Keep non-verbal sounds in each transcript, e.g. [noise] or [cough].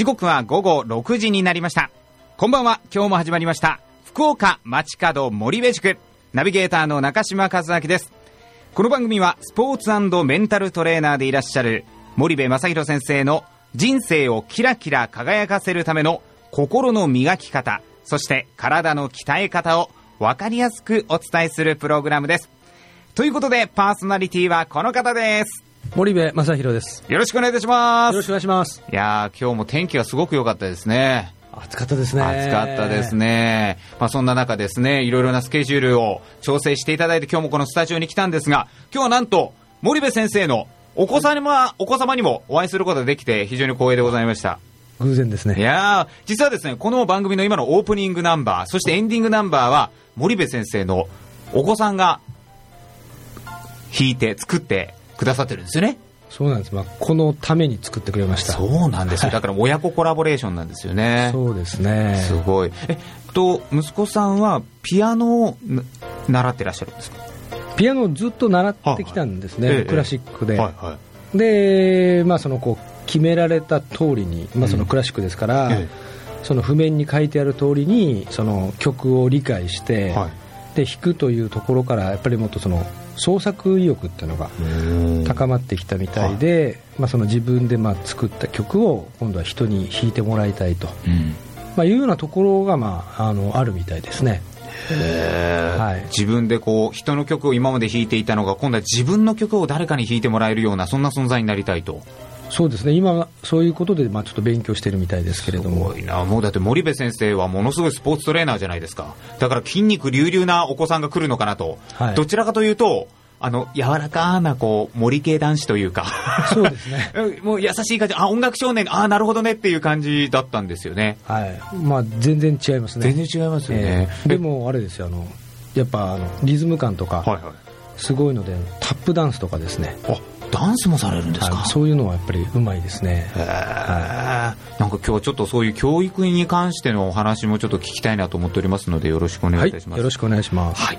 時刻は午後6時になりました。こんばんは。今日も始まりました。福岡街角森部塾ナビゲーターの中島和明です。この番組はスポーツメンタルトレーナーでいらっしゃる森部正弘先生の人生をキラキラ輝かせるための心の磨き方そして体の鍛え方を分かりやすくお伝えするプログラムです。ということでパーソナリティはこの方です。森部正弘です。よろしくお願いいたします。よろしくお願いします。いや今日も天気がすごく良かったですね。暑かったですね。暑かったですね、まあ、そんな中ですねいろいろなスケジュールを調整していただいて今日もこのスタジオに来たんですが今日はなんと森部先生のお子様お子様にもお会いすることができて非常に光栄でございました。偶然ですね。いや実はですねこの番組の今のオープニングナンバーそしてエンディングナンバーは森部先生のお子さんが弾いて作ってくださってるんですよね。そうなんです、まあ、このために作ってくれました。そうなんですよ。だから親子コラボレーションなんですよね。そうですね。すごい。えっと息子さんはピアノを習ってらっしゃるんですか？ピアノをずっと習ってきたんですね、はいはい、クラシックで、はいはい、で、まあ、そのこう決められた通りに、まあ、そのクラシックですから、うんその譜面に書いてある通りにその曲を理解して、はい、で弾くというところからやっぱりもっとその創作意欲っていうのが高まってきたみたいで、まあ、その自分でまあ作った曲を今度は人に弾いてもらいたいと、うん、まあ、いうようなところがまああのあるみたいですね。はい、自分でこう人の曲を今まで弾いていたのが今度は自分の曲を誰かに弾いてもらえるようなそんな存在になりたいとそうですね。今、そういうことで、まあ、ちょっと勉強してるみたいですけれども。すごいな、もうだって森部先生はものすごいスポーツトレーナーじゃないですか、だから筋肉隆々なお子さんが来るのかなと、はい、どちらかというと、あの柔らかなこう森系男子というか。そうですね。[laughs] もう優しい感じ、あ音楽少年、あなるほどね。っていう感じだったんですよね、はい。まあ、全然違いますね、全然違いますよね、えー、でもあれですよ、あのやっぱあのリズム感とか、すごいので、タップダンスとかですね。あダンスもされるんですか、そういうのはやっぱりうまいですね、はい、なんか今日はちょっとそういう教育に関してのお話もちょっと聞きたいなと思っておりますのでよろしくお願いいたします、はい、よろしくお願いします、はい、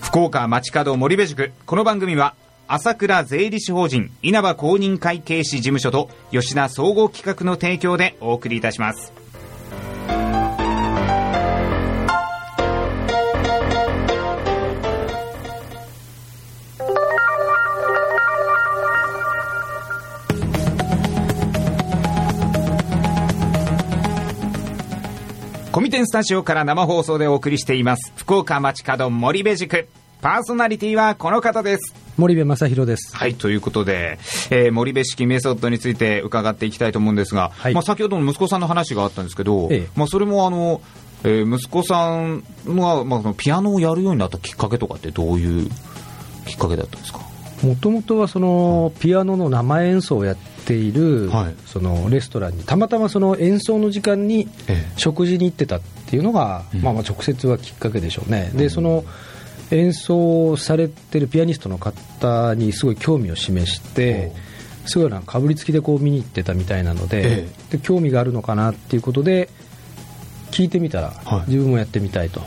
福岡町角森部塾この番組は朝倉税理士法人稲葉公認会計士事務所と吉田総合企画の提供でお送りいたしますコミテンスタジオから生放送でお送りしています。福岡町角森部塾パーソナリティはこの方です。森部正弘です。はいということで、えー、森部式メソッドについて伺っていきたいと思うんですが、はい、まあ、先ほどの息子さんの話があったんですけど、ええ、まあ、それもあの、えー、息子さんは、まあ、そのピアノをやるようになったきっかけとかってどういうきっかけだったんですか？もともとはそのピアノの生演奏をやっている、はい、そのレストランにたまたまその演奏の時間に食事に行ってたっていうのが、ええ、まあ、まあ直接はきっかけでしょうね、うん、でその演奏されてるピアニストの方にすごい興味を示してすごいなかぶりつきでこう見に行ってたみたいなのでえ、で興味があるのかなっていうことで聞いてみたら、はい、自分もやってみたいと。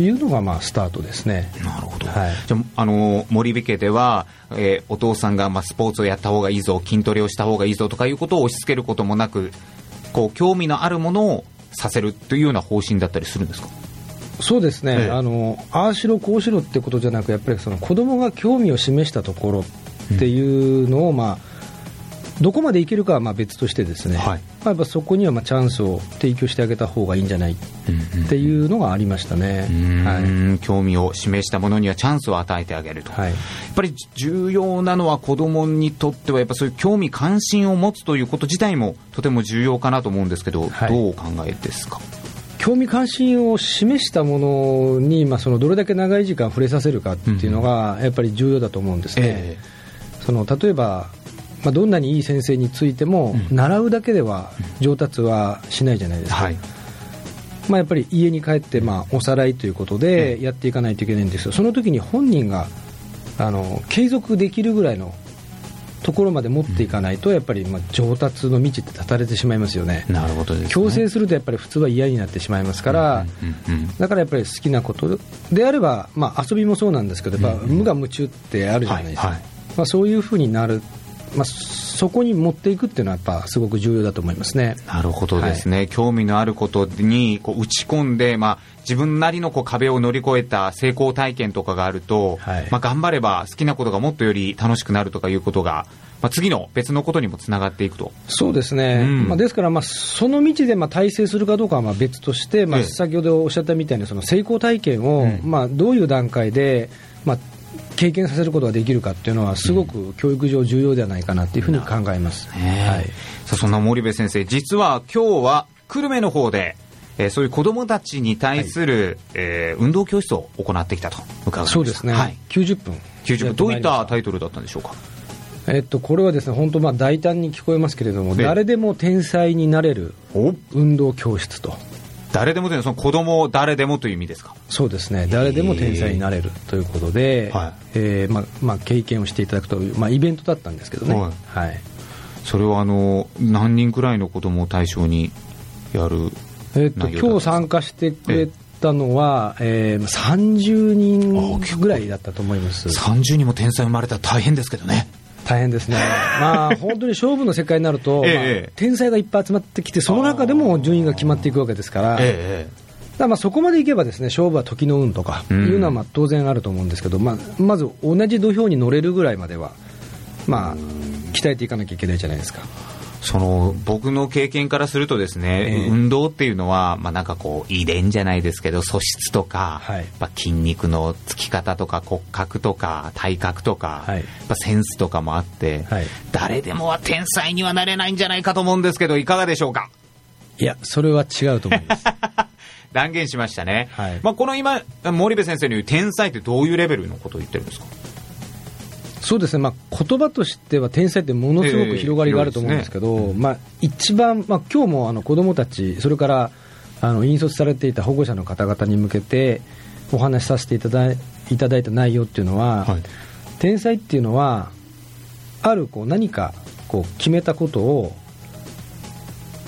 いうのがまあスタートですね。なるほど。はい、じゃあの森部家では、えー、お父さんがまあスポーツをやった方がいいぞ、筋トレをした方がいいぞとかいうことを押し付けることもなく、こう興味のあるものをさせるというような方針だったりするんですか？そうですね、ええ、あのああしろこうしろってことじゃなくやっぱりその子供が興味を示したところっていうのを、うん、まあどこまでいけるかはまあ別としてですね、はい、まあ、やっぱそこにはまあチャンスを提供してあげた方がいいんじゃないっていうのがありましたね、はい、興味を示したものにはチャンスを与えてあげると、はい、やっぱり重要なのは子どもにとってはやっぱそういう興味関心を持つということ自体もとても重要かなと思うんですけど、はい、どうお考えですか？興味関心を示したものに、まあ、そのどれだけ長い時間触れさせるかっていうのがやっぱり重要だと思うんですね。えー、その例えばまあ、どんなにいい先生についても、うん、習うだけでは上達はしないじゃないですか、はい、まあ、やっぱり家に帰って、まあ、おさらいということでやっていかないといけないんですよ、その時に本人があの継続できるぐらいのところまで持っていかないと、やっぱりまあ上達の道って断たれてしまいますよね、なるほど、ね、強制するとやっぱり普通は嫌になってしまいますから、だからやっぱり好きなことであれば、まあ、遊びもそうなんですけど、やっぱ無我夢中ってあるじゃないですか、はいはい、まあ、そういうふうになるまあ、そこに持っていくっていうのは、やっぱすごく重要だと思いますね。なるほどですね、はい、興味のあることにこう打ち込んで、まあ、自分なりのこう壁を乗り越えた成功体験とかがあると、はい、まあ、頑張れば好きなことがもっとより楽しくなるとかいうことが、まあ、次の別のことにもつながっていくと。そうですね、うん、まあ、ですから、まあ、その道でまあ体制するかどうかはまあ別として、まあ、先ほどおっしゃったみたいに、その成功体験を、まあ、どういう段階で、まあ、経験させることができるかっていうのは、すごく教育上重要ではないかなというふうに考えます、はい、さあそんな森部先生、実は今日は久留米の方で、えー、そういう子どもたちに対する、はい、えー、運動教室を行ってきたと伺いそうですね、はい、90分90分。どういったタイトルだったんでしょうか？えっと、これはですね本当、まあ大胆に聞こえますけれども、誰でも天才になれる運動教室と。誰でもというのはその子供誰でもという意味ですか？そうですね。誰でも天才になれるということで、はい、えー、まあまあ、経験をしていただくという、まあ、イベントだったんですけどね、はい、はい、それはあの何人くらいの子供を対象にやるえっと今日参加してくれたのは、えー、30人ぐらいだったと思います。30人も天才生まれたら大変ですけどね大変ですね、まあ、本当に勝負の世界になると、[laughs] 天才がいっぱい集まってきて、その中でも順位が決まっていくわけですから。えだまあそこまでいけばですね勝負は時の運とかいうのはまあ当然あると思うんですけど、まあ、まず同じ土俵に乗れるぐらいまでは、まあ、鍛えていかなきゃいけないじゃないですか。その僕の経験からするとですね、えー、運動っていうのは、まあ、なんかこう遺伝じゃないですけど素質とか、はい、まあ、筋肉のつき方とか骨格とか体格とか、はい、まあ、センスとかもあって、はい、誰でもは天才にはなれないんじゃないかと思うんですけどいかがでしょうか？いやそれは違うと思います。[laughs] 断言しましたね、まあ、この今森部先生の言う天才ってどういうレベルのことを言ってるんですか？そうですね、まあ、言葉としては天才ってものすごく広がりがあると思うんですけど、えーね、まあ、一番、まあ今日もあの子どもたち、それからあの引率されていた保護者の方々に向けてお話しさせていただいいただいた内容っていうのは、はい、天才っていうのは、あるこう何かこう決めたことを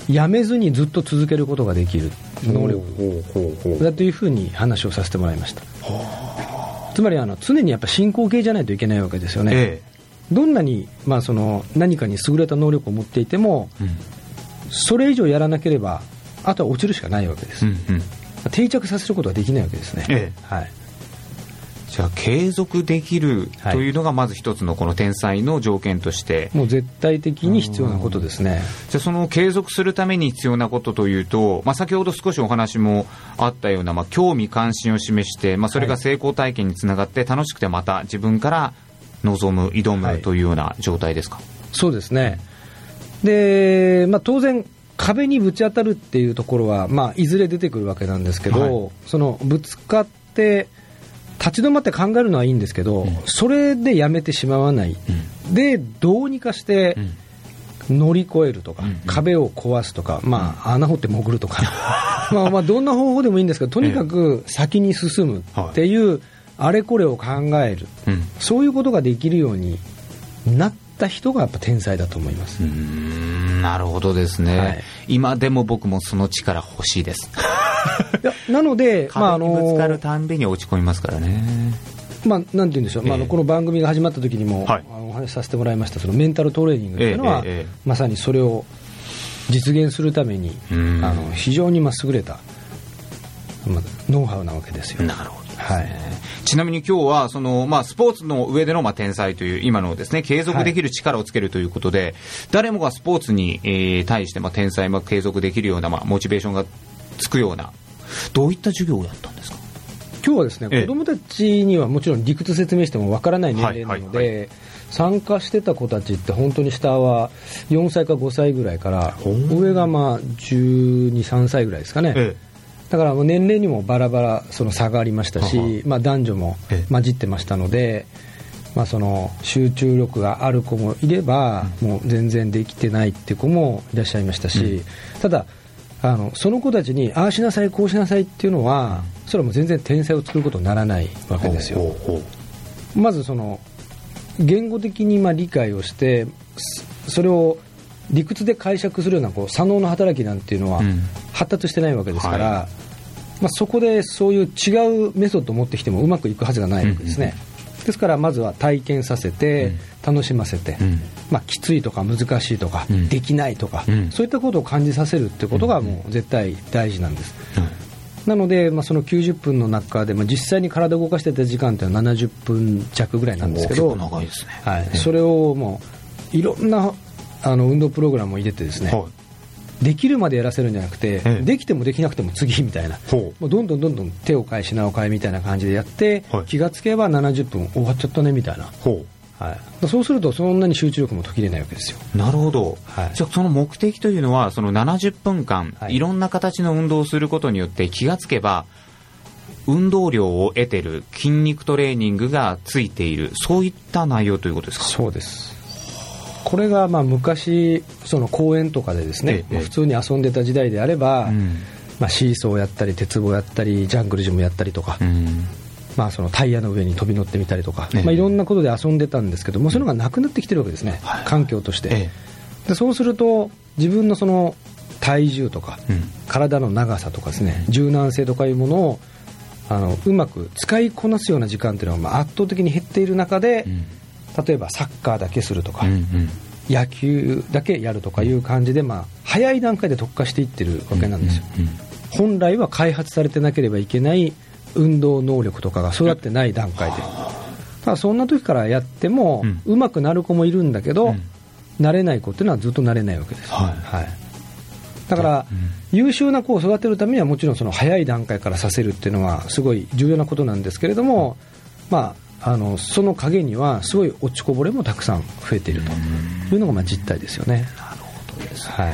やめずにずっと続けることができる能力だというふうに話をさせてもらいました。つまりあの常にやっぱ進行形じゃないといけないわけですよね。ええ、どんなに、まあ、その何かに優れた能力を持っていても、うん、それ以上やらなければあとは落ちるしかないわけです、うんうん、定着させることはできないわけですね。ええ、はいじゃあ継続できるというのがまず一つのこの天才の条件として、もう絶対的に必要なことですね。じゃあその継続するために必要なことというと、まあ、先ほど少しお話もあったような、まあ、興味関心を示して、まあ、それが成功体験につながって楽しくてまた自分から望む挑むというような状態ですか、はい、そうですね。で、まあ、当然壁にぶち当たるっていうところは、まあ、いずれ出てくるわけなんですけど、はい、そのぶつかって立ち止まって考えるのはいいんですけど、うん、それでやめてしまわない、うん、でどうにかして乗り越えるとか、うん、壁を壊すとか、まあ、穴掘って潜るとか。[laughs] まあまあどんな方法でもいいんですけどとにかく先に進むっていう、あれこれを考える、そういうことができるようになった人がやっぱ天才だと思います。なるほどですね、はい、今でも僕もその力欲しいです。[laughs] なので、まあ、あのぶつかるたんびに落ち込みますからね。まあ、なんて言うんでしょう、えー、まあ、この番組が始まった時にも、はい、お話しさせてもらいましたそのメンタルトレーニングというのは、えーえー、まさにそれを実現するためにあの非常にま優れた、まあ、ノウハウなわけですよ。なるほどはい、ちなみに今日はその、まあ、スポーツの上での、まあ、天才という今のですね継続できる力をつけるということで、はい、誰もがスポーツに、えー、対して、まあ、天才、まあ、継続できるような、まあ、モチベーションがつくようなどういった授業をやったんですか？今日はですね、子どもたちにはもちろん理屈説明してもわからない年齢なので、はいはいはい、参加してた子たちって本当に下は4歳か5歳ぐらいから上がまあ12、3歳ぐらいですかね。ええだから年齢にもバラバラその差がありましたし、まあ、男女も混じってましたので、まあ、その集中力がある子もいれば、もう全然できてないっていう子もいらっしゃいましたし、ただあのその子たちにああしなさいこうしなさいっていうのはそれはもう全然天才を作ることにならないわけですよ。まずその言語的にまあ理解をしてそれを理屈で解釈するようなこう左脳の働きなんていうのは発達してないわけですから、うんはい。まあ、そこでそういう違うメソッドを持ってきてもうまくいくはずがないわけですね、ですからまずは体験させて、うん。楽しませて、うん。まあ、きついとか難しいとか、うん。できないとか、うん。そういったことを感じさせるってことがもう絶対大事なんです。なので、まあ、その90分の中で、まあ、実際に体を動かしてた時間っていうのは70分弱ぐらいなんですけど、お結構長いですね。はい。ええ。それをもういろんなあの運動プログラムを入れてですね、はい。できるまでやらせるんじゃなくて、ええ。できてもできなくても次みたいな、ほもうどんどんどんどん手を変え品を変えみたいな感じでやって、はい。気がつけば70分終わっちゃったねみたいな、ほはい、そうするとそんなに集中力も途切れないわけですよ。うなるほど、はい。じゃあその目的というのはその70分間、はい。い、ろんな形の運動をすることによって気がつけば運動量を得てる筋肉トレーニングがついている。そういった内容ということですか？そうですこれがまあ昔その公園とかでですね、ええまあ普通に遊んでた時代であれば、うん。まあ、シーソーをやったり鉄棒やったりジャングルジムやったりとか、うん。まあ、そのタイヤの上に飛び乗ってみたりとか、ええ。まあ、いろんなことで遊んでたんですけどもそういうのがなくなってきてるわけですね、はい。環境として、えでそうすると自分のその体重とか、えうん。体の長さとかですね柔軟性とかいうものをあのうまく使いこなすような時間っていうのはまあ圧倒的に減っている中で、うん例えばサッカーだけするとか、うんうん。野球だけやるとかいう感じで、まあ、早い段階で特化していってるわけなんですよ、うん本来は開発されてなければいけない運動能力とかが育ってない段階で、ただそんな時からやっても、うん。うまくなる子もいるんだけど、うん。慣れない子っていうのはずっと慣れないわけです、はい。だから、うん。優秀な子を育てるためにはもちろんその早い段階からさせるっていうのはすごい重要なことなんですけれども、まあ、あのその陰にはすごい落ちこぼれもたくさん増えているというのがまあ実態ですよね。なるほどですはい。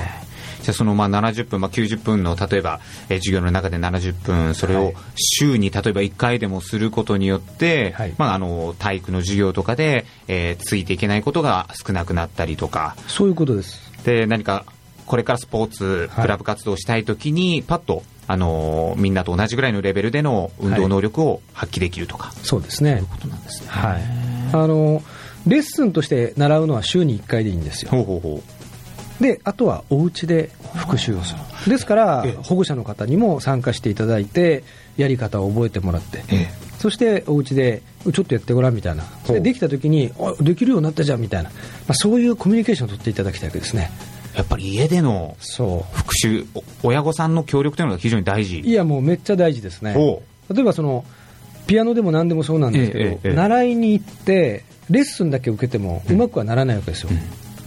じゃあそのまあ70分、まあ、90分の例えば、えー授業の中で70分それをはい。週に例えば1回でもすることによって、はい。まあ、あの体育の授業とかで、えーついていけないことが少なくなったりとか。そういうことです。で何かこれからスポーツはい。クラブ活動をしたいときに、パッと、あのーみんなと同じぐらいのレベルでの運動能力を発揮できるとか、そうですね。ことなんですね。はい。あの、レッスンとして習うのは週に1回でいいんですよ。ほうほうほで、あとはお家で復習をする。ですからええ、保護者の方にも参加していただいて、やり方を覚えてもらって、えそしてお家でちょっとやってごらんみたいな。で、できた時に、あ、できるようになったじゃんみたいな。まあ、そういうコミュニケーションを取っていただきたいわけですね。やっぱり家でのそ復習、お親御さんの協力というのが非常に大事。う。いや、もうめっちゃ大事ですね。ほ例えばそのピアノでも何でもそうなんですけど、ええええ習いに行ってレッスンだけ受けてもうまくはならないわけですよ、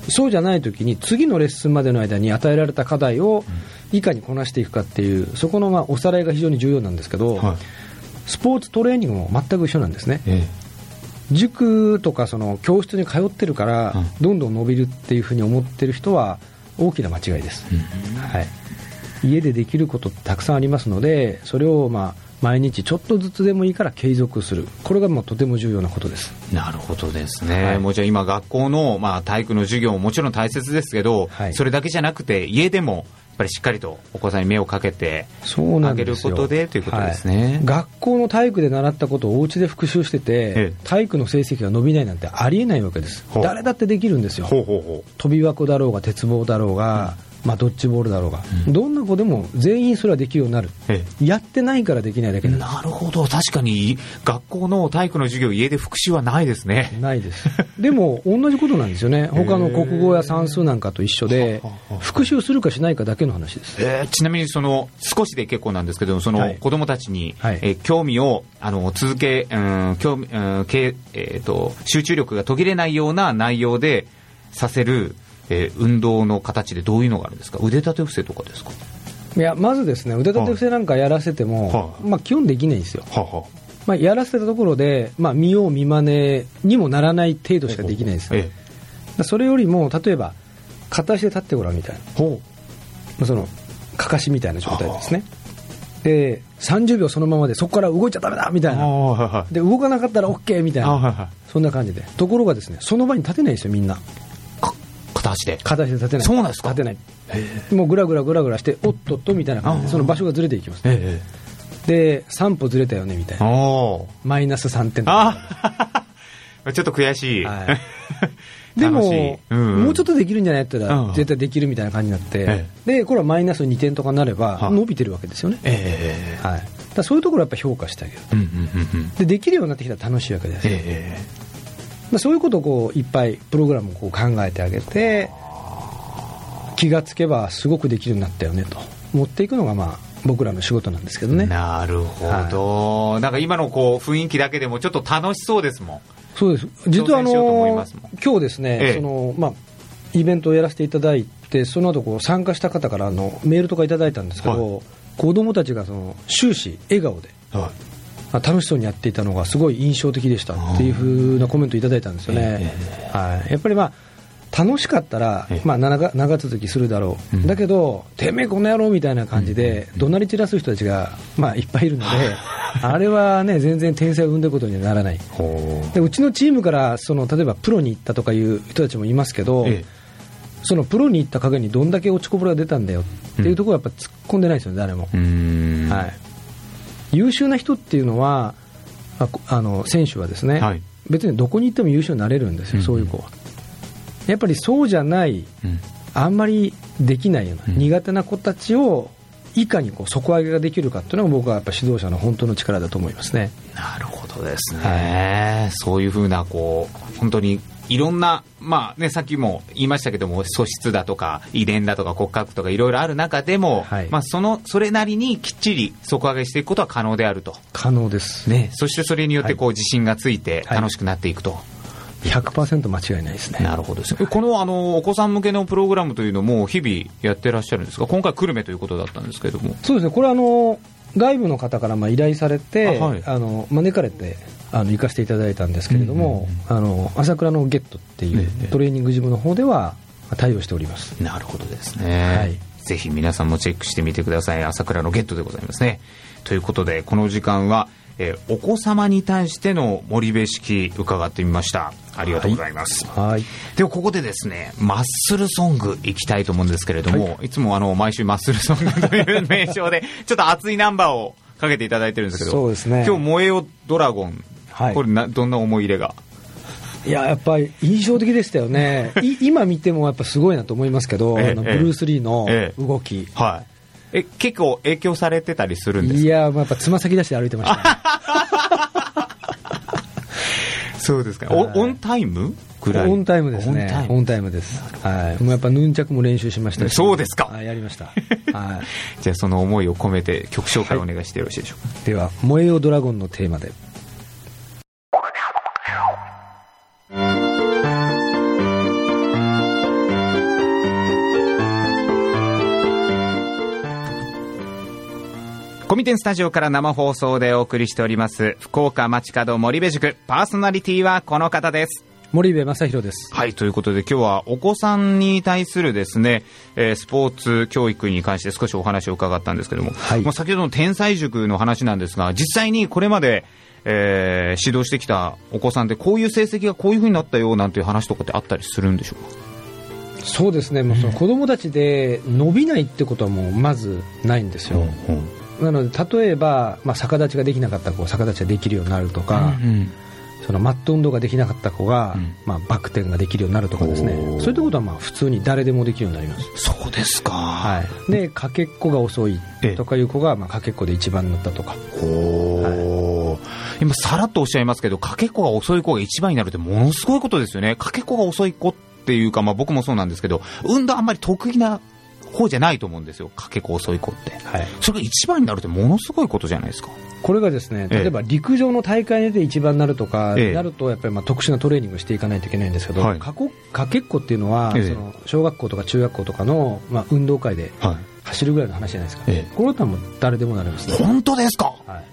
そうじゃない時に次のレッスンまでの間に与えられた課題をいかにこなしていくかっていうそこのまあおさらいが非常に重要なんですけど、はい。スポーツトレーニングも全く一緒なんですね。え塾とかその教室に通ってるからうん。どんどん伸びるっていうふうに思ってる人は大きな間違いです、はい、家でできることたくさんありますのでそれをまあ毎日ちょっとずつでもいいから継続する。これがまあとても重要なことです。なるほどですね、はい。もうじゃあ今、学校の、まあ、体育の授業ももちろん大切ですけど、はい。それだけじゃなくて、家でもぱりしっかりとお子さんに目をかけて、あげることでということですね。はい。学校の体育で習ったことをお家で復習してて、ええ。体育の成績が伸びないなんてありえないわけです。誰だってできるんですよ。飛び箱だろうが鉄棒だろうが、まあ、ドッジボールだろうが、どんな子でも全員それはできるようになる、えやってないからできないだけなるほど、確かに学校の体育の授業、家で復習はないですね。す。ないです。でも同じことなんですよね。他の国語や算数なんかと一緒で復習するかしないかだけの話です。えーちなみにその少しで結構なんですけど、そはい。の子供たちに、はい。えー興味をあの続け、うん興味うんけえーと、集中力が途切れないような内容でさせる、えー運動の形でどういうのがあるんですか、腕立て伏せとかですか？いやまずですね腕立て伏せなんかやらせても、はあまあ、基本できないんですよ、ははまあ、やらせたところで、まあ、見よう見まねにもならない程度しかできないです、えそれよりも例えば片足で立ってごらんみたいな。そのかかしみたいな状態ですね。で30秒そのままでそこから動いちゃダメだみたいな。で動かなかったら OK みたいな。はいそんな感じで。ところがですねその場に立てないですよみんな足で。片足で立てない。そうなんですか？立てない。もうぐらぐらぐらぐらしておっとっとみたいな感じでその場所がずれていきます。えで3歩ずれたよねみたいえなマイナス3点 [laughs] ちょっと悔しい。はい。[laughs] でも、楽しい。うんもうちょっとできるんじゃない？ったうんら、絶対できるみたいな感じになって、えで、これはマイナス2点とかになればは、伸びてるわけですよね。えはい。そういうところはやっぱ評価してあげる。うんうんうんうん。で、できるようになってきたら楽しいわけです。えまあ、そういうことをこういっぱいプログラムをこう考えてあげて気がつけばすごくできるようになったよねと持っていくのがまあ僕らの仕事なんですけどえね。なるほど、なんか今のこう雰囲気だけでもちょっと楽しそうですもん。そうです。実はあの今日ですね、ええ。そのまあイベントをやらせていただいてその後こう参加した方からあのメールとかいただいたんですけど、子供たちがその終始笑顔ではまあ楽しそうにやっていたのがすごい印象的でしたっていうふうなコメントいただいたんですよね、はい、やっぱりまあ楽しかったらええ、まあ、長長続きするだろう、うん。だけど、てめえこの野郎みたいな感じで、怒鳴り散らす人たちが、まあ、いっぱいいるので、[laughs] あれはね、全然天才を生んでることにはならない、ほでうちのチームからその例えばプロに行ったとかいう人たちもいますけど、えそのプロに行った陰にどんだけ落ちこぼれが出たんだよっていうところはやっぱ突っ込んでないですよね、誰も。はい、優秀な人っていうのは、あの選手はですね、はい。別にどこに行っても優秀になれるんですよ、うん。そういう子は。やっぱりそうじゃない、うん。あんまりできないような、うん。苦手な子たちをいかにこう底上げができるかっていうのが僕はやっぱ指導者の本当の力だと思いますね。なるほどですね、そういうふうなこう本当にいろんな、まあね、さっきも言いましたけども素質だとか遺伝だとか骨格とかいろいろある中でも、はいまあ、そのそれなりにきっちり底上げしていくことは可能であると、可能です。ね、そしてそれによってこうはい自信がついてはい楽しくなっていくと。100%間違いないですね。なるほどですね。このあのお子さん向けのプログラムというのも日々やってらっしゃるんですが、今回久留米ということだったんですけれども。そうですね、これはあの外部の方からまあ依頼されて、あはい。あの招かれてあの行かせていただいたんですけれども、あの朝倉のゲットっていうええ。トレーニングジムの方では対応しております。なるほどですね、はい。ぜひ皆さんもチェックしてみてください。朝倉のゲットでございますね。ということでこの時間は、えーお子様に対しての森部式伺ってみました。ありがとうございます、はい、ではここでですねマッスルソングいきたいと思うんですけれども、い、つもあの毎週マッスルソングという名称で [laughs] ちょっと熱いナンバーをかけていただいてるんですけどそうですね。今日「燃えよドラゴン」はい。これなどんな思い入れが？いややっぱり印象的でしたよね、い今見てもやっぱすごいなと思いますけど、ええあのブルース・リーのええ。動き、はいえ結構影響されてたりするんですか？いや、もうやっぱつま先出して歩いてました、ね、[laughs] そうですか。オンタイム？ぐらい。オンタイムですね、オンタイム。です、はい、もうやっぱヌンチャクも練習しましたし、そうですか。はいやりました、[laughs] はい、じゃあその思いを込めて曲紹介お願いしてよろしいでしょうか。では、燃えよドラゴンのテーマで。コミテンスタジオから生放送でお送りしております福岡町角森部塾パーソナリティはこの方です。森部正弘です。はい、ということで今日はお子さんに対するですね、えースポーツ教育に関して少しお話を伺ったんですけども、はいまあ先ほどの天才塾の話なんですが、実際にこれまで、えー指導してきたお子さんでこういう成績がこういうふうになったよなんていう話とかってあったりするんでしょうか？そうですね、もうその子供たちで伸びないってことはもうまずないんですよ。なので、例えば、まあ、逆立ちができなかった子、逆立ちができるようになるとか、うんそのマット運動ができなかった子が、うん。まあ、バク転ができるようになるとかですね。そういったことはまあ普通に誰でもできるようになります。そうですか。はい、で、かけっこが遅いとかいう子が、まあ、かけっこで一番になったとか、おー。今、さらっとおっしゃいますけど、かけっこが遅い子が一番になるってものすごいことですよね。かけっこが遅い子っていうか、まあ、僕もそうなんですけど、運動あんまり得意な方じゃないと思うんですよ。かけっこ遅い子って。はい、それが一番になるってものすごいことじゃないですか。これがですねええ。例えば陸上の大会で一番になるとか、ええ。なるとやっぱりまあ特殊なトレーニングをしていかないといけないんですけど、はい。かこかけっこっていうのは、ええ。その小学校とか中学校とかの、まあ、運動会ではい。走るぐらいの話じゃないですか、ええ。これだったらもう誰でもなれます。ね、本当ですか？はい、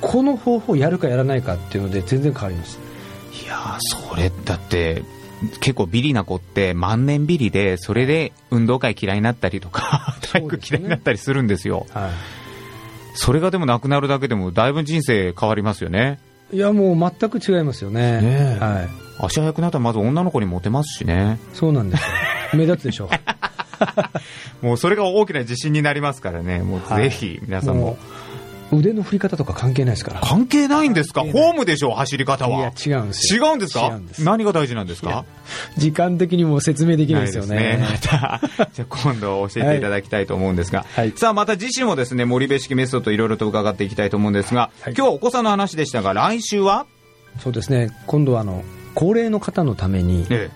この方法をやるかやらないかっていうので全然変わります。いやー、それだって、結構ビリな子って万年ビリで、それで運動会嫌いになったりとか、[laughs] 体育嫌いになったりするんですよ。はそれがでもなくなるだけでも、だいぶ人生変わりますよね。い、いやもう全く違いますよねねえはい、足早くなったらまず女の子にモテますしね。そうなんですよ目立つでしょ [laughs] もうそれが大きな自信になりますからね。もうはいぜひ皆さんも。腕の振り方とか関係ないですから。関係ないんですか？関係ない。フォームでしょう走り方いやは。違うんですよ。違うんですか？何が大事なんですか？時間的にも説明できないですよね。ね。また、[laughs] じゃあ今度教えていただきたいと思うんですが、はい。さあまた次週もですね、森部式メソッドいろいろと伺っていきたいと思うんですが、はい。今日はお子さんの話でしたが、来週は？そうですね。今度はあの高齢の方のために、え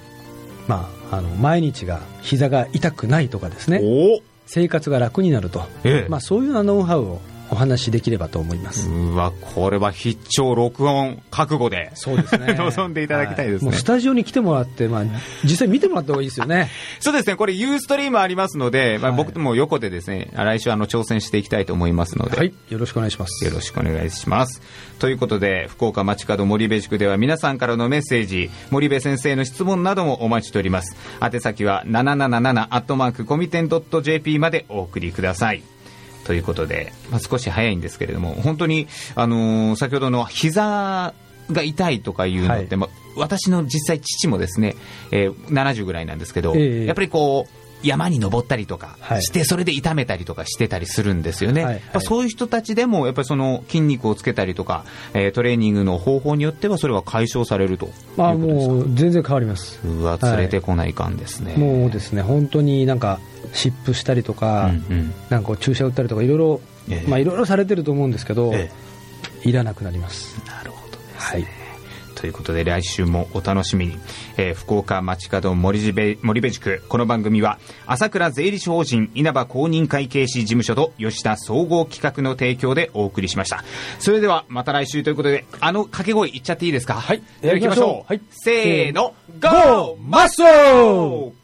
まああの毎日が膝が痛くないとかですえ、ね。お生活が楽になると、ええ。まあそういうようなノウハウをお話しできればと思います。うわ、これは必聴録音覚悟で。そうですね [laughs] 望んでいただきたいですねはもうスタジオに来てもらって、まあ、実際見てもらった方がいいですよね。[laughs] そうですね、これユーストリームありますので、まあ、はい僕も横でですね、来週あの挑戦していきたいと思いますので、はい。よろしくお願いします。よろしくお願いします。ということで、福岡町角森部塾では皆さんからのメッセージ、森部先生の質問などもお待ちしております。宛先は777アットマークコミテン .jp までお送りください。ということで、まあ、少し早いんですけれども、本当に、あのー先ほどの膝が痛いとかいうのって、はい。まあ、私の実際父もですね、えー70ぐらいなんですけど、ええ。やっぱりこう、山に登ったりとかはいして、それで痛めたりとかしてたりするんですよね。はいそういう人たちでも、やっぱりその筋肉をつけたりとか、えートレーニングの方法によってはそれが解消されるとあ。もう全然変わります。うわ、連れてこないかんですね。もうですね、本当になんか、湿布したりとか、うんうんなんか注射打ったりとか、いろいろええ、まあいろいろされてると思うんですけど、えいらなくなります。なるほどですはい。ということで来週もお楽しみに、えー福岡町角森部森部塾この番組は朝倉税理士法人稲葉公認会計士事務所と吉田総合企画の提供でお送りしました。それではまた来週ということであの掛け声言っちゃっていいですか？はい。では行きましょう、はい。せーの。ゴーマッソー